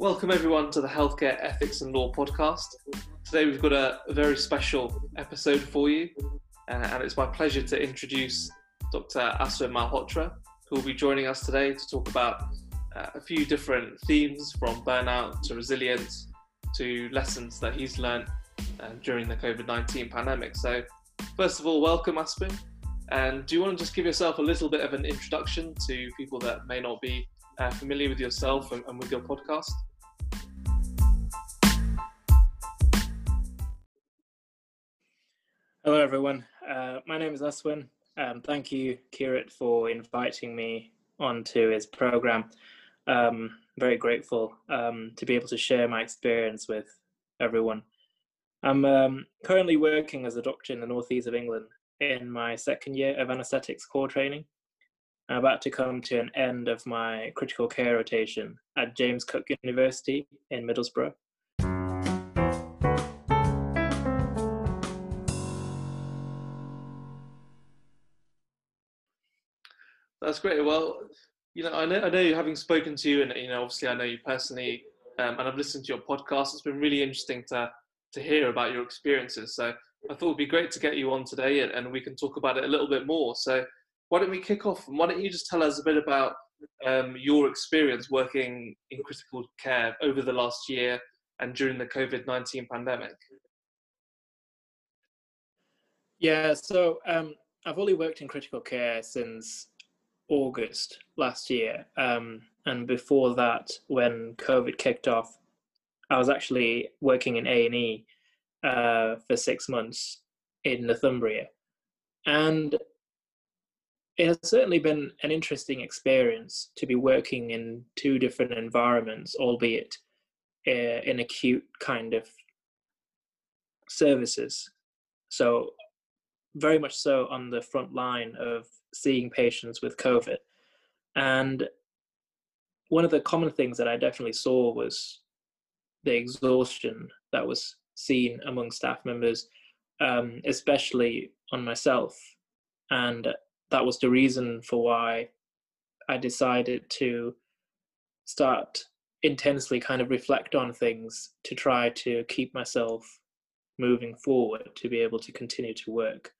Welcome everyone to the Healthcare Ethics and Law podcast. Today we've got a, very special episode for you, uh, and it's my pleasure to introduce Dr. Aswin Malhotra, who will be joining us today to talk about uh, a few different themes from burnout to resilience to lessons that he's learned uh, during the COVID 19 pandemic. So, first of all, welcome, Aswin. And do you want to just give yourself a little bit of an introduction to people that may not be uh, familiar with yourself and, and with your podcast? Hello, everyone. Uh, my name is Aswin. Um, thank you, Kirat, for inviting me onto his program. Um, very grateful um, to be able to share my experience with everyone. I'm um, currently working as a doctor in the northeast of England in my second year of anaesthetics core training. I'm about to come to an end of my critical care rotation at James Cook University in Middlesbrough. That's great. Well, you know, I know, I know you having spoken to you, and you know, obviously, I know you personally, um, and I've listened to your podcast. It's been really interesting to to hear about your experiences. So I thought it'd be great to get you on today, and, and we can talk about it a little bit more. So why don't we kick off? And why don't you just tell us a bit about um, your experience working in critical care over the last year and during the COVID nineteen pandemic? Yeah, so um, I've only worked in critical care since August last year. Um, and before that, when COVID kicked off, I was actually working in A and E uh, for six months in Northumbria, and it has certainly been an interesting experience to be working in two different environments, albeit uh, in acute kind of services. So very much so on the front line of seeing patients with COVID. And one of the common things that I definitely saw was the exhaustion that was seen among staff members, um, especially on myself. And that was the reason for why I decided to start intensely kind of reflect on things to try to keep myself moving forward to be able to continue to work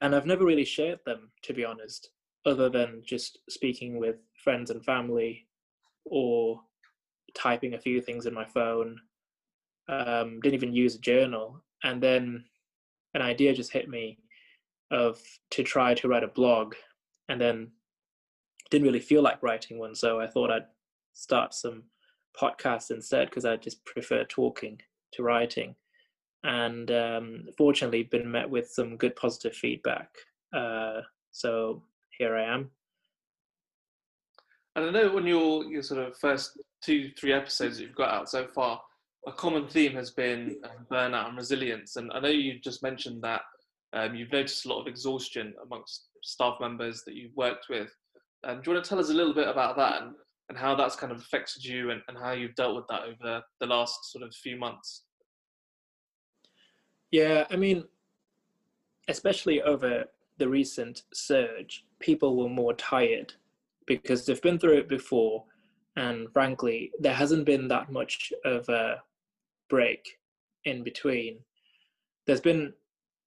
and I've never really shared them, to be honest, other than just speaking with friends and family or typing a few things in my phone. Um, didn't even use a journal, and then an idea just hit me of to try to write a blog, and then didn't really feel like writing one, so I thought I'd start some podcasts instead because I just prefer talking to writing and um, fortunately been met with some good positive feedback. Uh, so here I am. And I know when your your sort of first two three episodes that you've got out so far, a common theme has been um, burnout and resilience. And I know you just mentioned that um, you've noticed a lot of exhaustion amongst staff members that you've worked with. Um, do you want to tell us a little bit about that and, and how that's kind of affected you and, and how you've dealt with that over the last sort of few months? Yeah, I mean, especially over the recent surge, people were more tired because they've been through it before. And frankly, there hasn't been that much of a break in between. There's been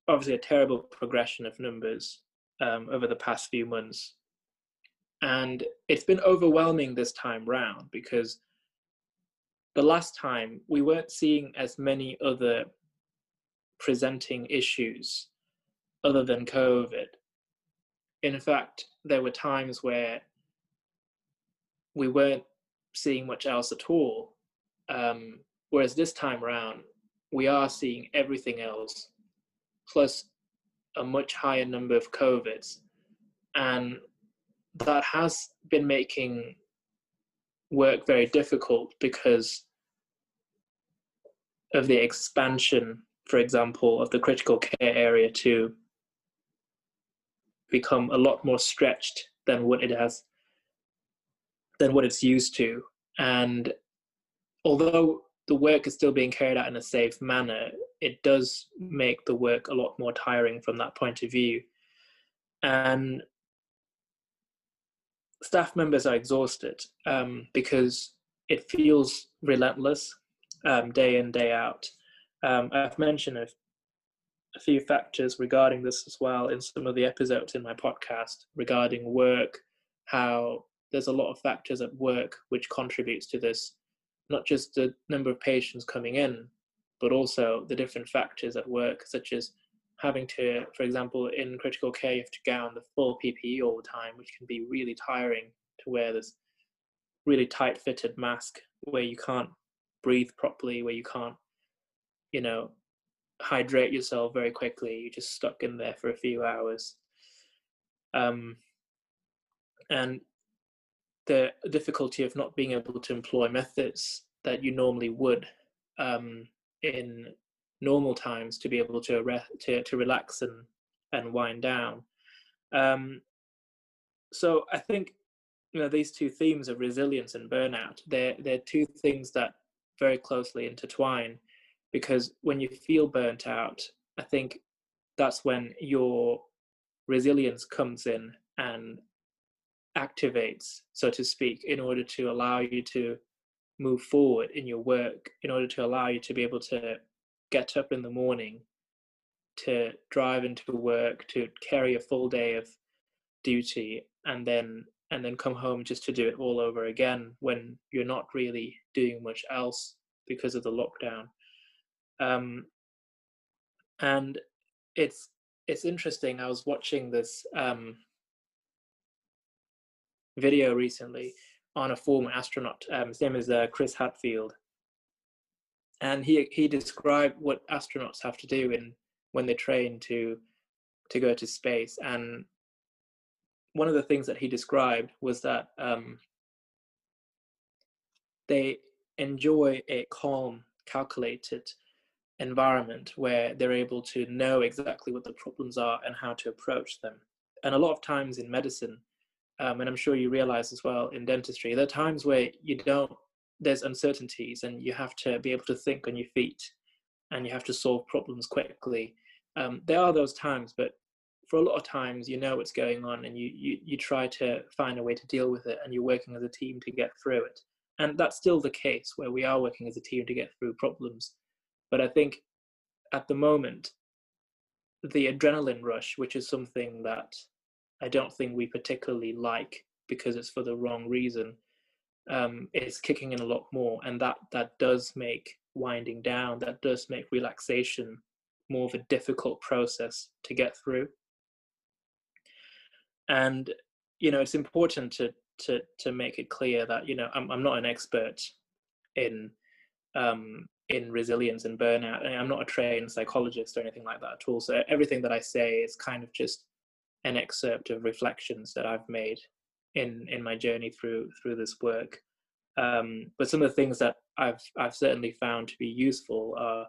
obviously a terrible progression of numbers um, over the past few months. And it's been overwhelming this time round because the last time we weren't seeing as many other presenting issues other than COVID. In fact, there were times where we weren't seeing much else at all. Um, whereas this time around, we are seeing everything else, plus a much higher number of COVIDs. And that has been making work very difficult because of the expansion for example, of the critical care area to become a lot more stretched than what it has than what it's used to. And although the work is still being carried out in a safe manner, it does make the work a lot more tiring from that point of view. And staff members are exhausted um, because it feels relentless um, day in day out. Um, I've mentioned a, a few factors regarding this as well in some of the episodes in my podcast regarding work, how there's a lot of factors at work which contributes to this, not just the number of patients coming in, but also the different factors at work, such as having to, for example, in critical care, you have to gown the full PPE all the time, which can be really tiring to wear this really tight fitted mask where you can't breathe properly, where you can't, you know, hydrate yourself very quickly. You're just stuck in there for a few hours. Um, and the difficulty of not being able to employ methods that you normally would um, in normal times to be able to re- to, to relax and and wind down. Um, so I think you know these two themes of resilience and burnout they're they're two things that very closely intertwine because when you feel burnt out i think that's when your resilience comes in and activates so to speak in order to allow you to move forward in your work in order to allow you to be able to get up in the morning to drive into work to carry a full day of duty and then and then come home just to do it all over again when you're not really doing much else because of the lockdown um, and it's it's interesting i was watching this um, video recently on a former astronaut um, his name is uh, chris hadfield and he he described what astronauts have to do in when they train to to go to space. And one of the things that he described was that um, they enjoy a calm, calculated environment where they're able to know exactly what the problems are and how to approach them. And a lot of times in medicine, um, and I'm sure you realize as well in dentistry, there are times where you don't, there's uncertainties and you have to be able to think on your feet and you have to solve problems quickly. Um, there are those times, but for a lot of times you know what's going on and you, you you try to find a way to deal with it and you're working as a team to get through it and that's still the case where we are working as a team to get through problems but i think at the moment the adrenaline rush which is something that i don't think we particularly like because it's for the wrong reason um, is kicking in a lot more. And that that does make winding down that does make relaxation more of a difficult process to get through. And you know it's important to to to make it clear that you know I'm I'm not an expert in um, in resilience and burnout. And I'm not a trained psychologist or anything like that at all. So everything that I say is kind of just an excerpt of reflections that I've made in in my journey through through this work. Um, but some of the things that I've I've certainly found to be useful are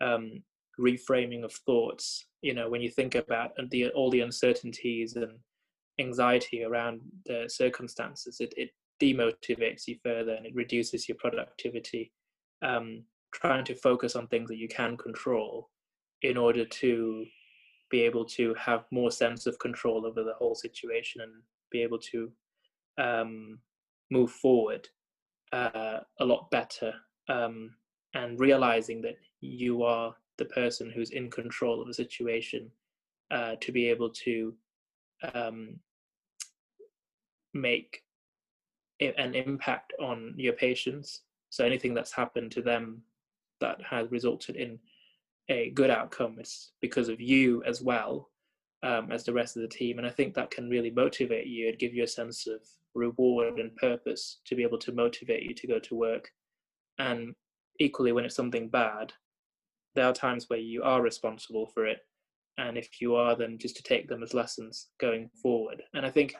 um, reframing of thoughts. You know, when you think about the all the uncertainties and anxiety around the circumstances, it, it demotivates you further and it reduces your productivity. Um, trying to focus on things that you can control in order to be able to have more sense of control over the whole situation and be able to um, move forward uh, a lot better um, and realizing that you are the person who's in control of the situation uh, to be able to um, make an impact on your patients. So anything that's happened to them that has resulted in a good outcome is because of you as well um, as the rest of the team. And I think that can really motivate you and give you a sense of reward and purpose to be able to motivate you to go to work. And equally, when it's something bad, there are times where you are responsible for it and if you are then just to take them as lessons going forward and i think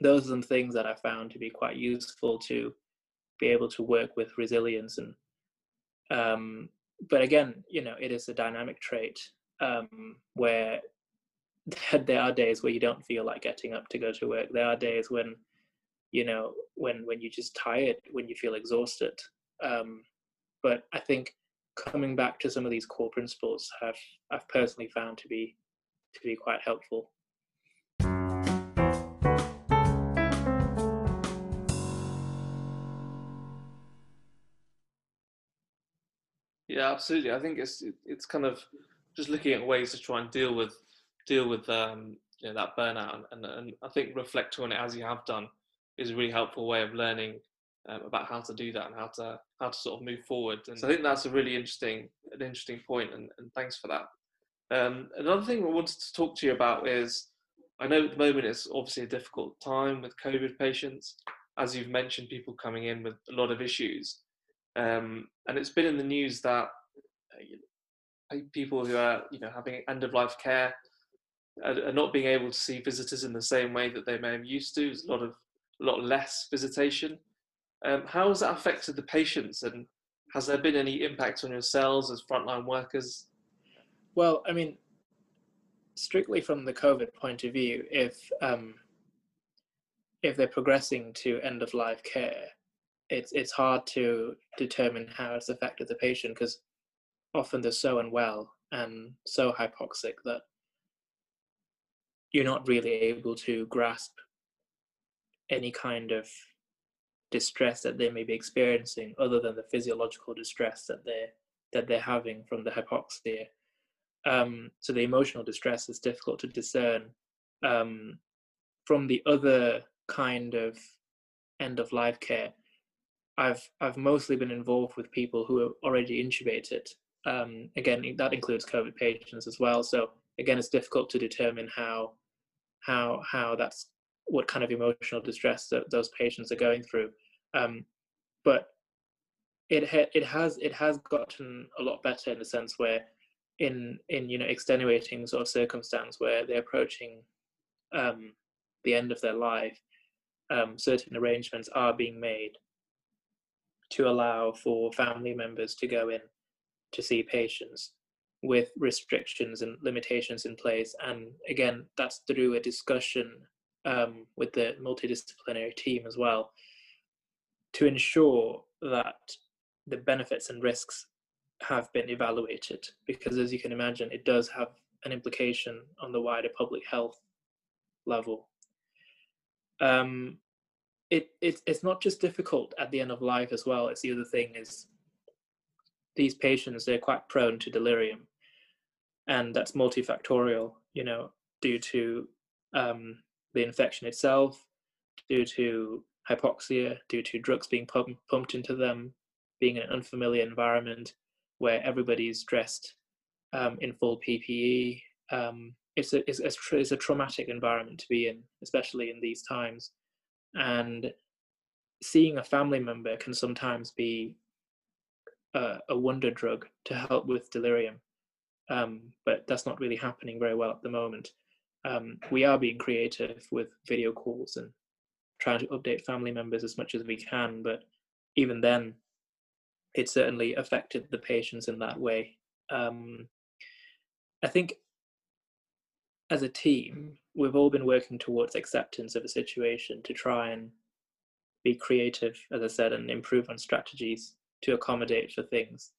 those are some things that i found to be quite useful to be able to work with resilience and um, but again you know it is a dynamic trait um, where there are days where you don't feel like getting up to go to work there are days when you know when when you're just tired when you feel exhausted um, but i think coming back to some of these core principles have I've personally found to be to be quite helpful. Absolutely. I think it's it's kind of just looking at ways to try and deal with deal with um, you know, that burnout, and, and I think reflecting on it as you have done is a really helpful way of learning um, about how to do that and how to how to sort of move forward. And so I think that's a really interesting an interesting point, and, and thanks for that. Um, another thing I wanted to talk to you about is I know at the moment it's obviously a difficult time with COVID patients, as you've mentioned, people coming in with a lot of issues, um, and it's been in the news that people who are you know having end of life care are, are not being able to see visitors in the same way that they may have used to. There's a lot of a lot less visitation. Um, how has that affected the patients, and has there been any impact on yourselves as frontline workers? Well, I mean, strictly from the COVID point of view, if um, if they're progressing to end of life care, it's it's hard to determine how it's affected the patient because often they're so unwell and so hypoxic that you're not really able to grasp any kind of distress that they may be experiencing other than the physiological distress that they're that they're having from the hypoxia. Um, so the emotional distress is difficult to discern um, from the other kind of end of life care. I've i've mostly been involved with people who are already intubated um, again that includes covid patients as well so again it's difficult to determine how how how that's what kind of emotional distress that those patients are going through. Um, but it ha- it has it has gotten a lot better in the sense where in in you know extenuating sort of circumstance where they're approaching um, the end of their life, um, certain arrangements are being made to allow for family members to go in to see patients with restrictions and limitations in place. And again, that's through a discussion um, with the multidisciplinary team as well to ensure that the benefits and risks have been evaluated. Because as you can imagine it does have an implication on the wider public health level. Um, it, it it's not just difficult at the end of life as well. It's the other thing is these patients they're quite prone to delirium. And that's multifactorial you know due to um, the infection itself due to hypoxia due to drugs being pump- pumped into them being in an unfamiliar environment where everybody's dressed um, in full ppe um, it's, a, it's, a, it's a traumatic environment to be in especially in these times. And seeing a family member can sometimes be a, a wonder drug to help with delirium um, but that's not really happening very well at the moment. Um, we are being creative with video calls and trying to update family members as much as we can, but even then, it certainly affected the patients in that way. Um, I think as a team, we've all been working towards acceptance of a situation to try and be creative, as I said, and improve on strategies to accommodate for things.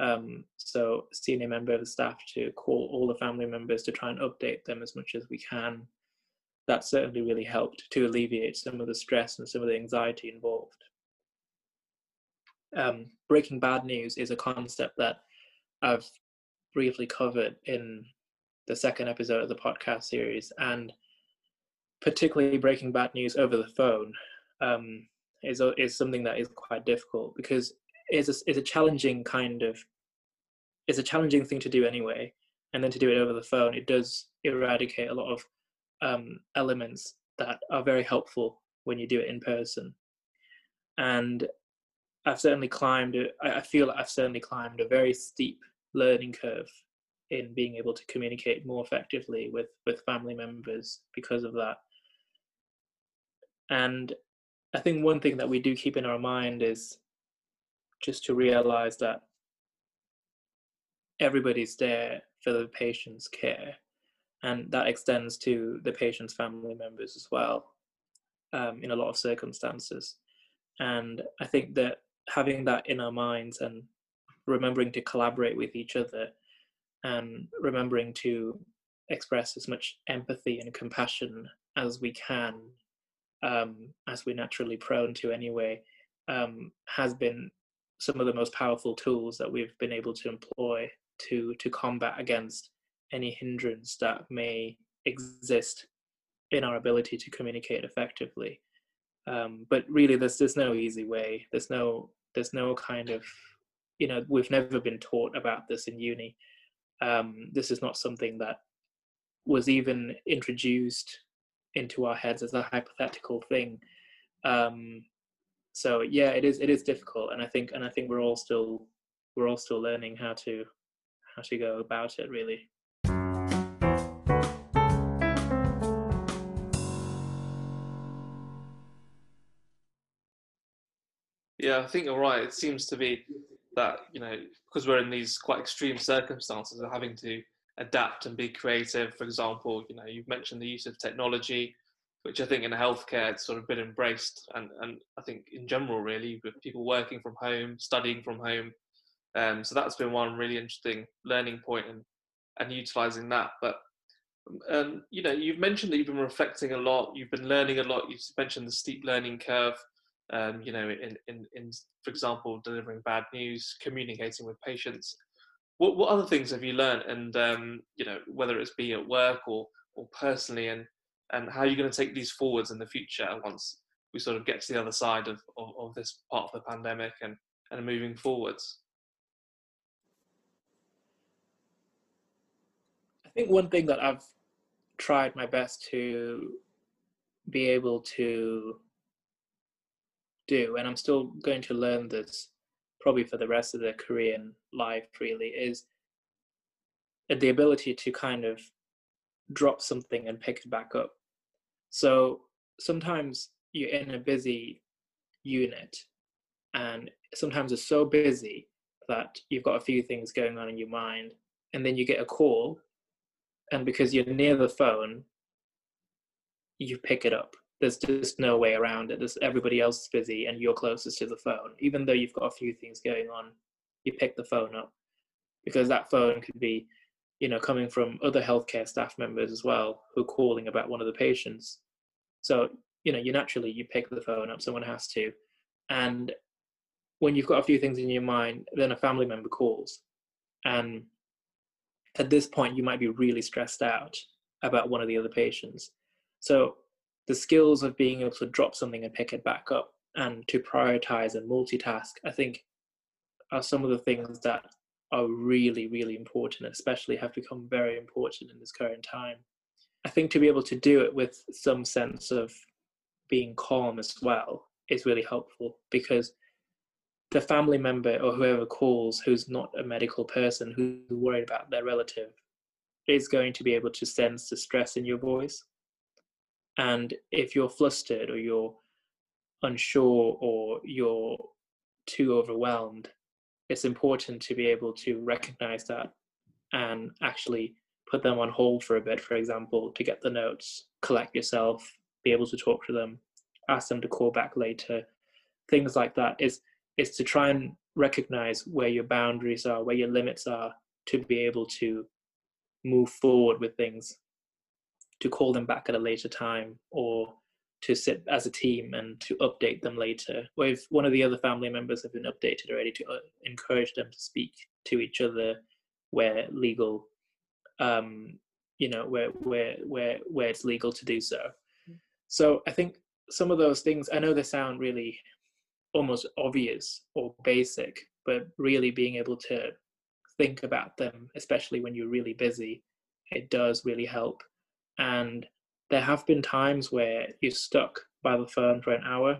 Um, so senior member of the staff to call all the family members to try and update them as much as we can. That certainly really helped to alleviate some of the stress and some of the anxiety involved. Um, breaking bad news is a concept that I've briefly covered in the second episode of the podcast series, and particularly breaking bad news over the phone um, is is something that is quite difficult because it's a, it's a challenging kind of it's a challenging thing to do anyway and then to do it over the phone it does eradicate a lot of um, elements that are very helpful when you do it in person. And i've certainly climbed i feel like i've certainly climbed a very steep learning curve in being able to communicate more effectively with with family members because of that. And i think one thing that we do keep in our mind is just to realize that everybody's there for the patient's care. And that extends to the patient's family members as well um, in a lot of circumstances. And i think that having that in our minds and remembering to collaborate with each other and remembering to express as much empathy and compassion as we can um, as we're naturally prone to anyway um, has been some of the most powerful tools that we've been able to employ to to combat against any hindrance that may exist in our ability to communicate effectively. Um, but really, there's there's no easy way. There's no there's no kind of you know we've never been taught about this in uni. Um, this is not something that was even introduced into our heads as a hypothetical thing. Um, so yeah, it is it is difficult, and I think and I think we're all still we're all still learning how to how to go about it really. Yeah, I think you're right. It seems to be that you know because we're in these quite extreme circumstances of having to adapt and be creative. For example, you know you've mentioned the use of technology, which I think in healthcare it's sort of been embraced, and and I think in general really with people working from home, studying from home. Um, so that's been one really interesting learning point and and utilizing that. But um, you know you've mentioned that you've been reflecting a lot, you've been learning a lot. You've mentioned the steep learning curve um, you know, in, in, in, for example, delivering bad news, communicating with patients. What, what other things have you learned? And, um, you know, whether it's be at work or, or personally, and, and how are you going to take these forwards in the future once we sort of get to the other side of, of, of this part of the pandemic and, and moving forwards? I think one thing that I've tried my best to be able to do, and I'm still going to learn this probably for the rest of the Korean life, really, is the ability to kind of drop something and pick it back up. So sometimes you're in a busy unit, and sometimes it's so busy that you've got a few things going on in your mind, and then you get a call, and because you're near the phone, you pick it up there's just no way around it. There's everybody else is busy and you're closest to the phone. Even though you've got a few things going on, you pick the phone up because that phone could be, you know, coming from other healthcare staff members as well who are calling about one of the patients. So, you know, you naturally you pick the phone up, someone has to. And when you've got a few things in your mind, then a family member calls. And at this point you might be really stressed out about one of the other patients. So the skills of being able to drop something and pick it back up and to prioritize and multitask, I think are some of the things that are really, really important, especially have become very important in this current time. I think to be able to do it with some sense of being calm as well is really helpful because the family member or whoever calls who's not a medical person who's worried about their relative is going to be able to sense the stress in your voice and if you're flustered or you're unsure or you're too overwhelmed, it's important to be able to recognize that and actually put them on hold for a bit, for example, to get the notes, collect yourself, be able to talk to them, ask them to call back later. Things like that is is to try and recognize where your boundaries are, where your limits are, to be able to move forward with things to call them back at a later time or to sit as a team and to update them later. Or if one of the other family members have been updated already, to uh, encourage them to speak to each other where legal, um, you know, where where where where it's legal to do so. So I think some of those things. I know they sound really almost obvious or basic, but really being able to think about them, especially when you're really busy, it does really help. And there have been times where you're stuck by the phone for an hour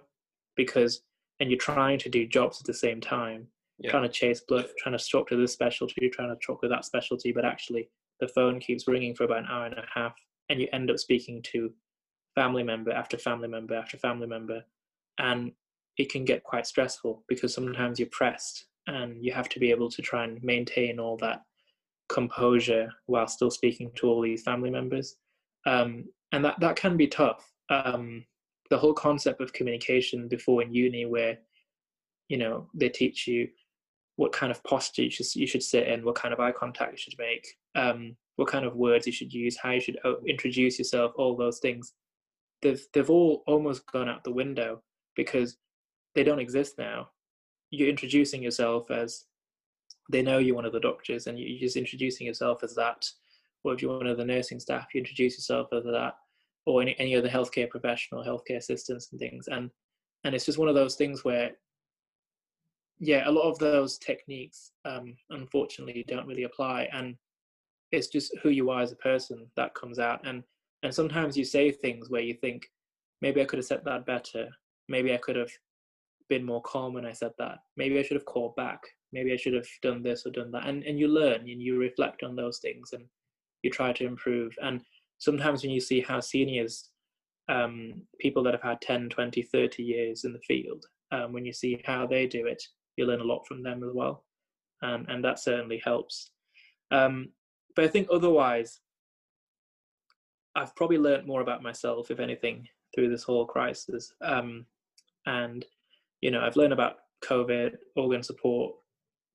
because, and you're trying to do jobs at the same time, yeah. trying to chase blood, trying to talk to this specialty, trying to talk to that specialty, but actually the phone keeps ringing for about an hour and a half, and you end up speaking to family member after family member after family member, and it can get quite stressful because sometimes you're pressed and you have to be able to try and maintain all that composure while still speaking to all these family members um, and that that can be tough. Um, the whole concept of communication before in uni, where you know they teach you what kind of posture you should you should sit in, what kind of eye contact you should make, um, what kind of words you should use, how you should uh, introduce yourself, all those things. They've they've all almost gone out the window because they don't exist now. you're introducing yourself as they know you're one of the doctors and you're just introducing yourself as that or if you're one of the nursing staff you introduce yourself as that or any, any other healthcare professional healthcare assistants and things. And and it's just one of those things where yeah a lot of those techniques um, unfortunately don't really apply. And it's just who you are as a person that comes out. And and sometimes you say things where you think maybe i could have said that better. Maybe i could have been more calm when i said that. Maybe i should have called back. Maybe i should have done this or done that. And and you learn and you reflect on those things and you try to improve. And sometimes when you see how seniors um, people that have had 10 20 30 years in the field um, when you see how they do it you learn a lot from them as well. Um, and that certainly helps. Um, but i think otherwise i've probably learned more about myself if anything through this whole crisis. Um, and you know i've learned about covid organ support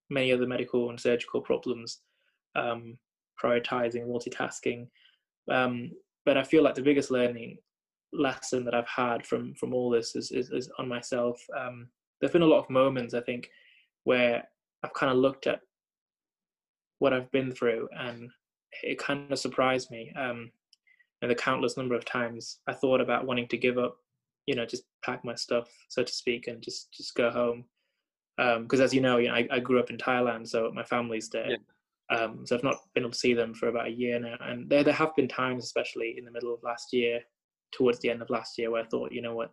many other medical and surgical problems um, prioritizing multitasking um, but i feel like the biggest learning lesson that i've had from from all this is is, is on myself. Um, there've been a lot of moments i think where i've kind of looked at what i've been through and it kind of surprised me. Um, and the countless number of times i thought about wanting to give up you know just pack my stuff so to speak and just just go home. Because um, as you know, you know I, I, grew up in thailand so my family's there. Yeah. Um, so i've not been able to see them for about a year now. And there, there have been times especially in the middle of last year towards the end of last year where i thought you know what?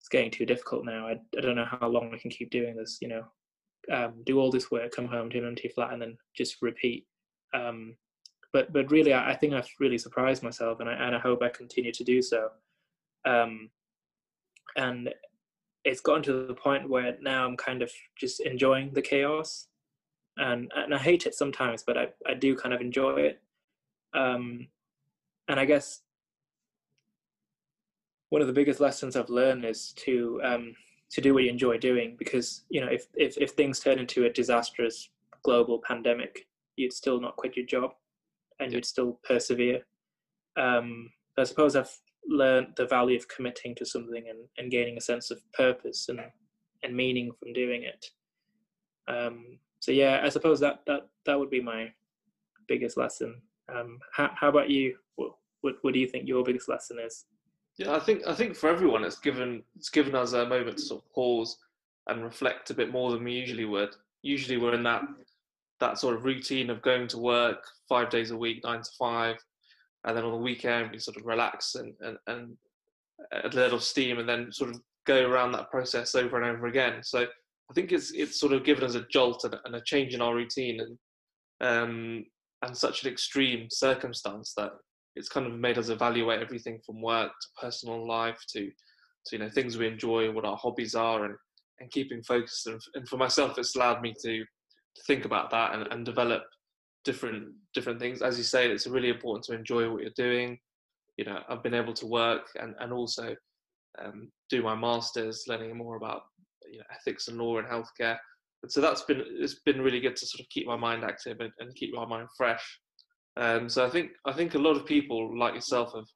It's getting too difficult now. I, I don't know how long i can keep doing this you know? Um, do all this work come home to an empty flat and then just repeat. Um, but but really I, I, think i've really surprised myself and i, and I hope i continue to do so. Um, and it's gotten to the point where now I'm kind of just enjoying the chaos, and and I hate it sometimes, but I I do kind of enjoy it. Um, and I guess one of the biggest lessons I've learned is to um, to do what you enjoy doing, because you know if if if things turn into a disastrous global pandemic, you'd still not quit your job, and you'd still persevere. Um, I suppose I've learned the value of committing to something and, and gaining a sense of purpose and, and meaning from doing it. Um, so yeah, I suppose that, that, that would be my biggest lesson. Um, how, how about you? What, what, what do you think your biggest lesson is? Yeah, I think I think for everyone, it's given it's given us a moment to sort of pause and reflect a bit more than we usually would. Usually, we're in that that sort of routine of going to work five days a week, nine to five, and then on the weekend we sort of relax and, and, and a little steam and then sort of go around that process over and over again. So I think it's it's sort of given us a jolt and, and a change in our routine and um, and such an extreme circumstance that it's kind of made us evaluate everything from work to personal life to, to you know things we enjoy, what our hobbies are, and and keeping focused. And, and for myself, it's allowed me to, think about that and, and develop different different things. As you say, it's really important to enjoy what you're doing. You know, I've been able to work and and also um, do my masters, learning more about you know, ethics and law and healthcare. And so that's been it's been really good to sort of keep my mind active and, and keep my mind fresh. Um, so I think I think a lot of people like yourself have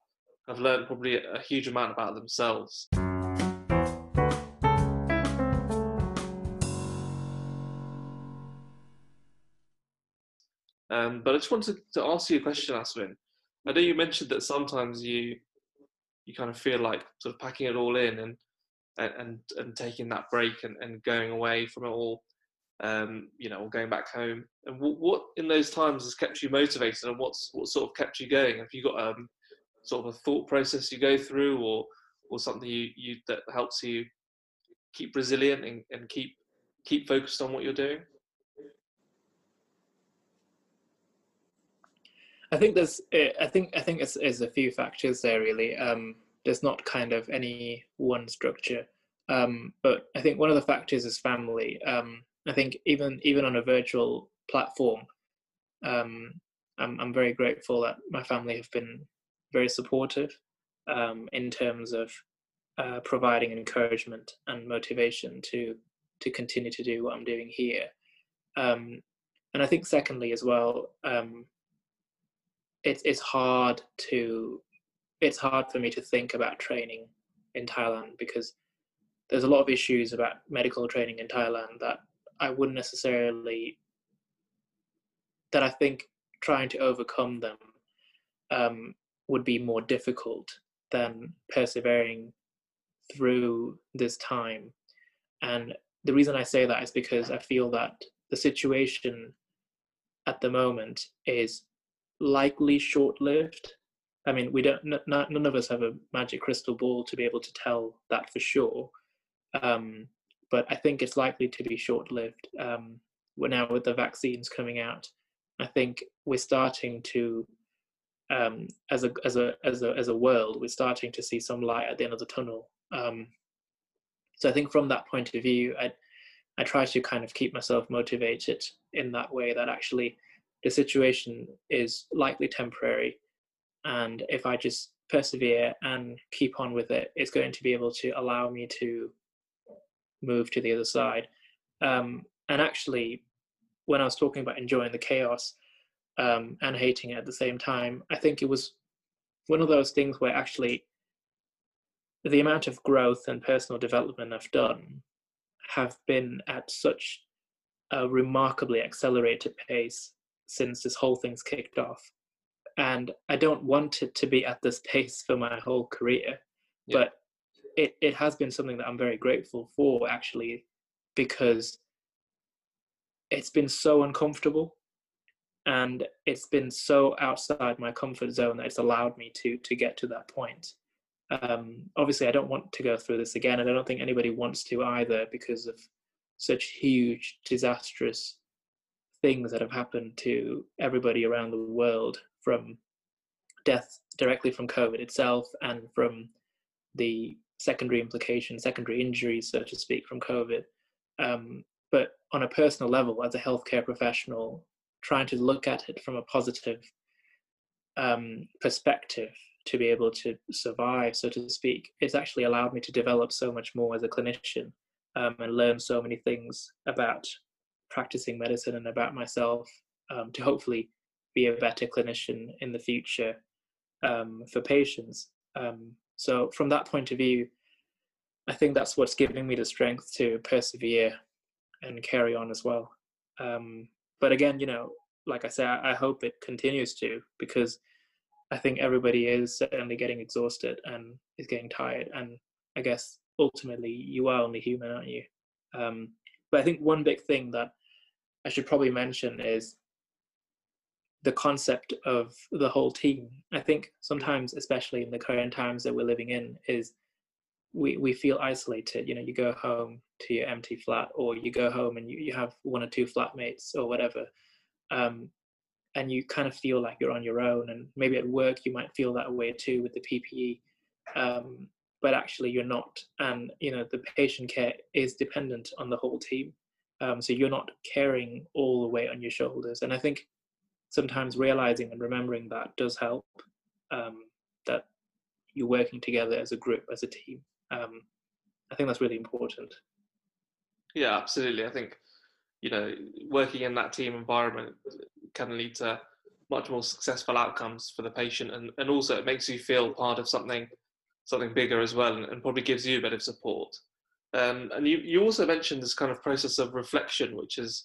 have learned probably a huge amount about themselves. Um, but I just wanted to ask you a question, Aswin. I know you mentioned that sometimes you you kind of feel like sort of packing it all in and and and taking that break and, and going away from it all, um, you know, or going back home. And what, what, in those times has kept you motivated, and what's what sort of kept you going? Have you got um, sort of a thought process you go through, or or something you, you that helps you keep resilient and, and keep keep focused on what you're doing? I think there's, eh, I think, I think it's, a few factors there really. Um, there's not kind of any one structure, um, but I think one of the factors is family. Um, I think even even on a virtual platform, um, I'm I'm very grateful that my family have been very supportive um, in terms of uh, providing encouragement and motivation to to continue to do what I'm doing here. Um, and I think secondly as well, um, it's it's hard to it's hard for me to think about training in Thailand because there's a lot of issues about medical training in Thailand that I wouldn't necessarily that I think trying to overcome them um, would be more difficult than persevering through this time. And the reason I say that is because I feel that the situation at the moment is likely short lived. I mean, we don't, n- none of us have a magic crystal ball to be able to tell that for sure. Um, but I think it's likely to be short lived. Um, now with the vaccines coming out. I think we're starting to, um, as a as a as a as a world, we're starting to see some light at the end of the tunnel. Um, so I think from that point of view, I I try to kind of keep myself motivated in that way that actually the situation is likely temporary, and if I just persevere and keep on with it, it's going to be able to allow me to move to the other side. Um, and actually, when I was talking about enjoying the chaos um, and hating it at the same time, I think it was one of those things where actually the amount of growth and personal development I've done have been at such a remarkably accelerated pace since this whole thing's kicked off. And I don't want it to be at this pace for my whole career, yeah. but it, it has been something that I'm very grateful for actually, because it's been so uncomfortable and it's been so outside my comfort zone that it's allowed me to to get to that point um, obviously i don't want to go through this again and i don't think anybody wants to either because of such huge disastrous things that have happened to everybody around the world from death directly from covid itself and from the secondary implications secondary injuries so to speak from covid. Um, but on a personal level as a healthcare professional trying to look at it from a positive um, perspective to be able to survive so to speak it's actually allowed me to develop so much more as a clinician um, and learn so many things about practicing medicine and about myself um, to hopefully be a better clinician in the future um, for patients um, so from that point of view i think that's what's giving me the strength to persevere and carry on as well. Um, but again, you know, like I said, I, hope it continues to because I think everybody is certainly getting exhausted and is getting tired. And I guess ultimately, you are only human, aren't you? Um, but I think one big thing that I should probably mention is the concept of the whole team. I think sometimes, especially in the current times that we're living in, is we, we feel isolated. You know, you go home to your empty flat, or you go home and you, you have one or two flatmates or whatever, um, and you kind of feel like you're on your own. And maybe at work you might feel that way too with the PPE, um, but actually you're not. And you know, the patient care is dependent on the whole team, um, so you're not carrying all the weight on your shoulders. And I think sometimes realizing and remembering that does help. Um, that you're working together as a group, as a team um, I think that's really important. Yeah, absolutely. I think you know working in that team environment can lead to much more successful outcomes for the patient, and, and also it makes you feel part of something something bigger as well, and, and probably gives you a bit of support. Um, and you, you also mentioned this kind of process of reflection, which has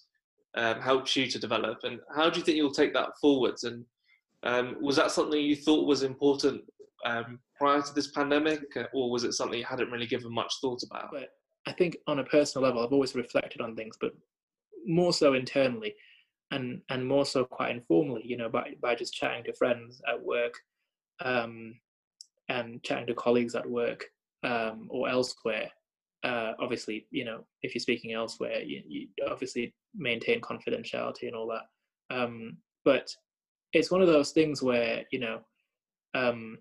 um, helps you to develop. And how do you think you'll take that forwards? And um, was that something you thought was important um, prior to this pandemic, or was it something you hadn't really given much thought about? But I think on a personal level, I've always reflected on things, but more so internally, and and more so quite informally. You know, by by just chatting to friends at work, um, and chatting to colleagues at work um, or elsewhere. Uh, obviously, you know, if you're speaking elsewhere, you, you obviously maintain confidentiality and all that. Um, but it's one of those things where you know um,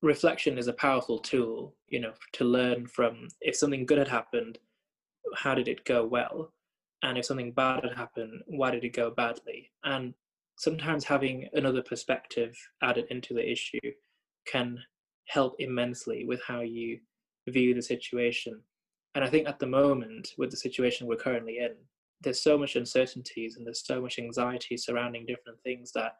reflection is a powerful tool you know to learn from if something good had happened how did it go well and if something bad had happened why did it go badly and sometimes having another perspective added into the issue can help immensely with how you view the situation and i think at the moment with the situation we're currently in there's so much uncertainties and there's so much anxiety surrounding different things that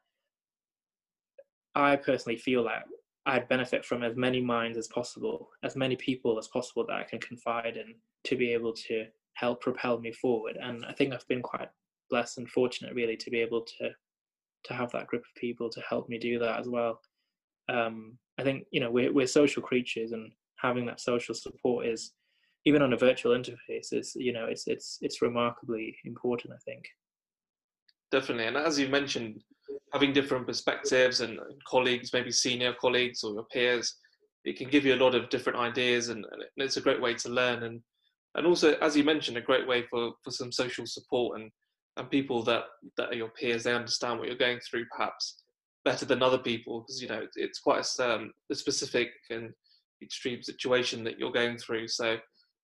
i personally feel that I'd benefit from as many minds as possible, as many people as possible that I can confide in to be able to help propel me forward. And I think I've been quite blessed and fortunate, really, to be able to to have that group of people to help me do that as well. Um, I think you know we're we're social creatures, and having that social support is even on a virtual interface is you know it's it's it's remarkably important. I think. Definitely, and as you mentioned, having different perspectives and colleagues, maybe senior colleagues or your peers, it can give you a lot of different ideas, and, and it's a great way to learn and and also, as you mentioned, a great way for for some social support and and people that that are your peers. They understand what you're going through, perhaps better than other people, because you know it's quite a, um, a specific and extreme situation that you're going through. So,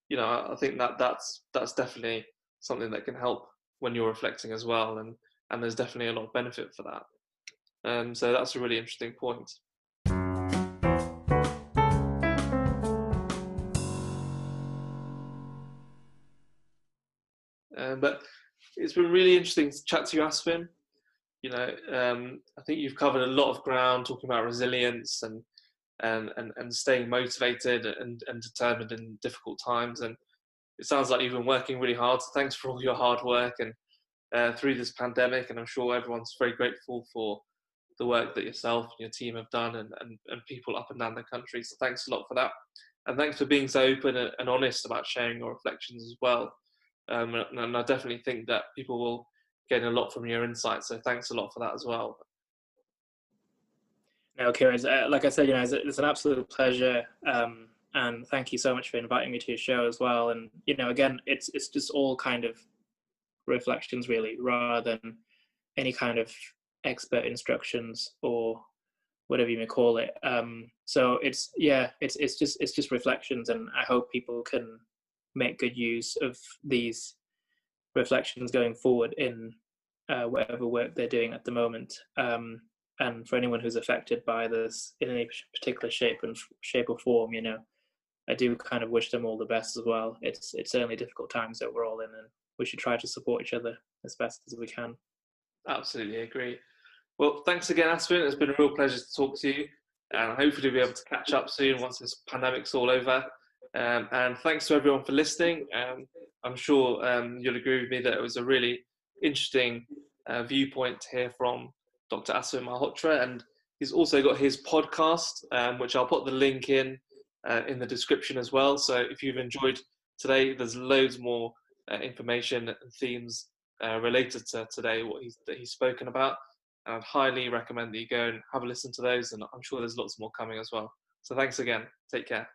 you know, I think that that's that's definitely something that can help when you're reflecting as well, and and there's definitely a lot of benefit for that. Um, so that's a really interesting point. Um, but it's been really interesting to chat to you, Aswin. You know, um, I think you've covered a lot of ground talking about resilience and and and, and staying motivated and, and determined in difficult times. And it sounds like you've been working really hard. So thanks for all your hard work and uh, through this pandemic. And I'm sure everyone's very grateful for the work that yourself and your team have done and, and, and people up and down the country. So thanks a lot for that. And thanks for being so open and, honest about sharing your reflections as well. Um, and I definitely think that people will gain a lot from your insights. So thanks a lot for that as well. No, Kieran, uh, like I said, you know, it's, it's an absolute pleasure. Um, and thank you so much for inviting me to your show as well. And, you know, again, it's, it's just all kind of reflections really, rather than any kind of expert instructions or whatever you may call it. Um, so it's, yeah, it's, it's just, it's just reflections and I hope people can make good use of these reflections going forward in uh, whatever work they're doing at the moment. Um, and for anyone who's affected by this in any particular shape and shape or form, you know, I do kind of wish them all the best as well. It's it's certainly difficult times that we're all in, and we should try to support each other as best as we can. Absolutely agree. Well, thanks again, Aswin. It's been a real pleasure to talk to you, and hopefully we'll be able to catch up soon once this pandemic's all over. Um, and thanks to everyone for listening. Um, I'm sure um, you'll agree with me that it was a really interesting uh, viewpoint to hear from Dr. Aswin Malhotra. And he's also got his podcast, um, which I'll put the link in uh, in the description as well. So if you've enjoyed today, there's loads more uh, information and themes uh, related to today, what he's, that he's spoken about. And I'd highly recommend that you go and have a listen to those. And I'm sure there's lots more coming as well. So thanks again. Take care.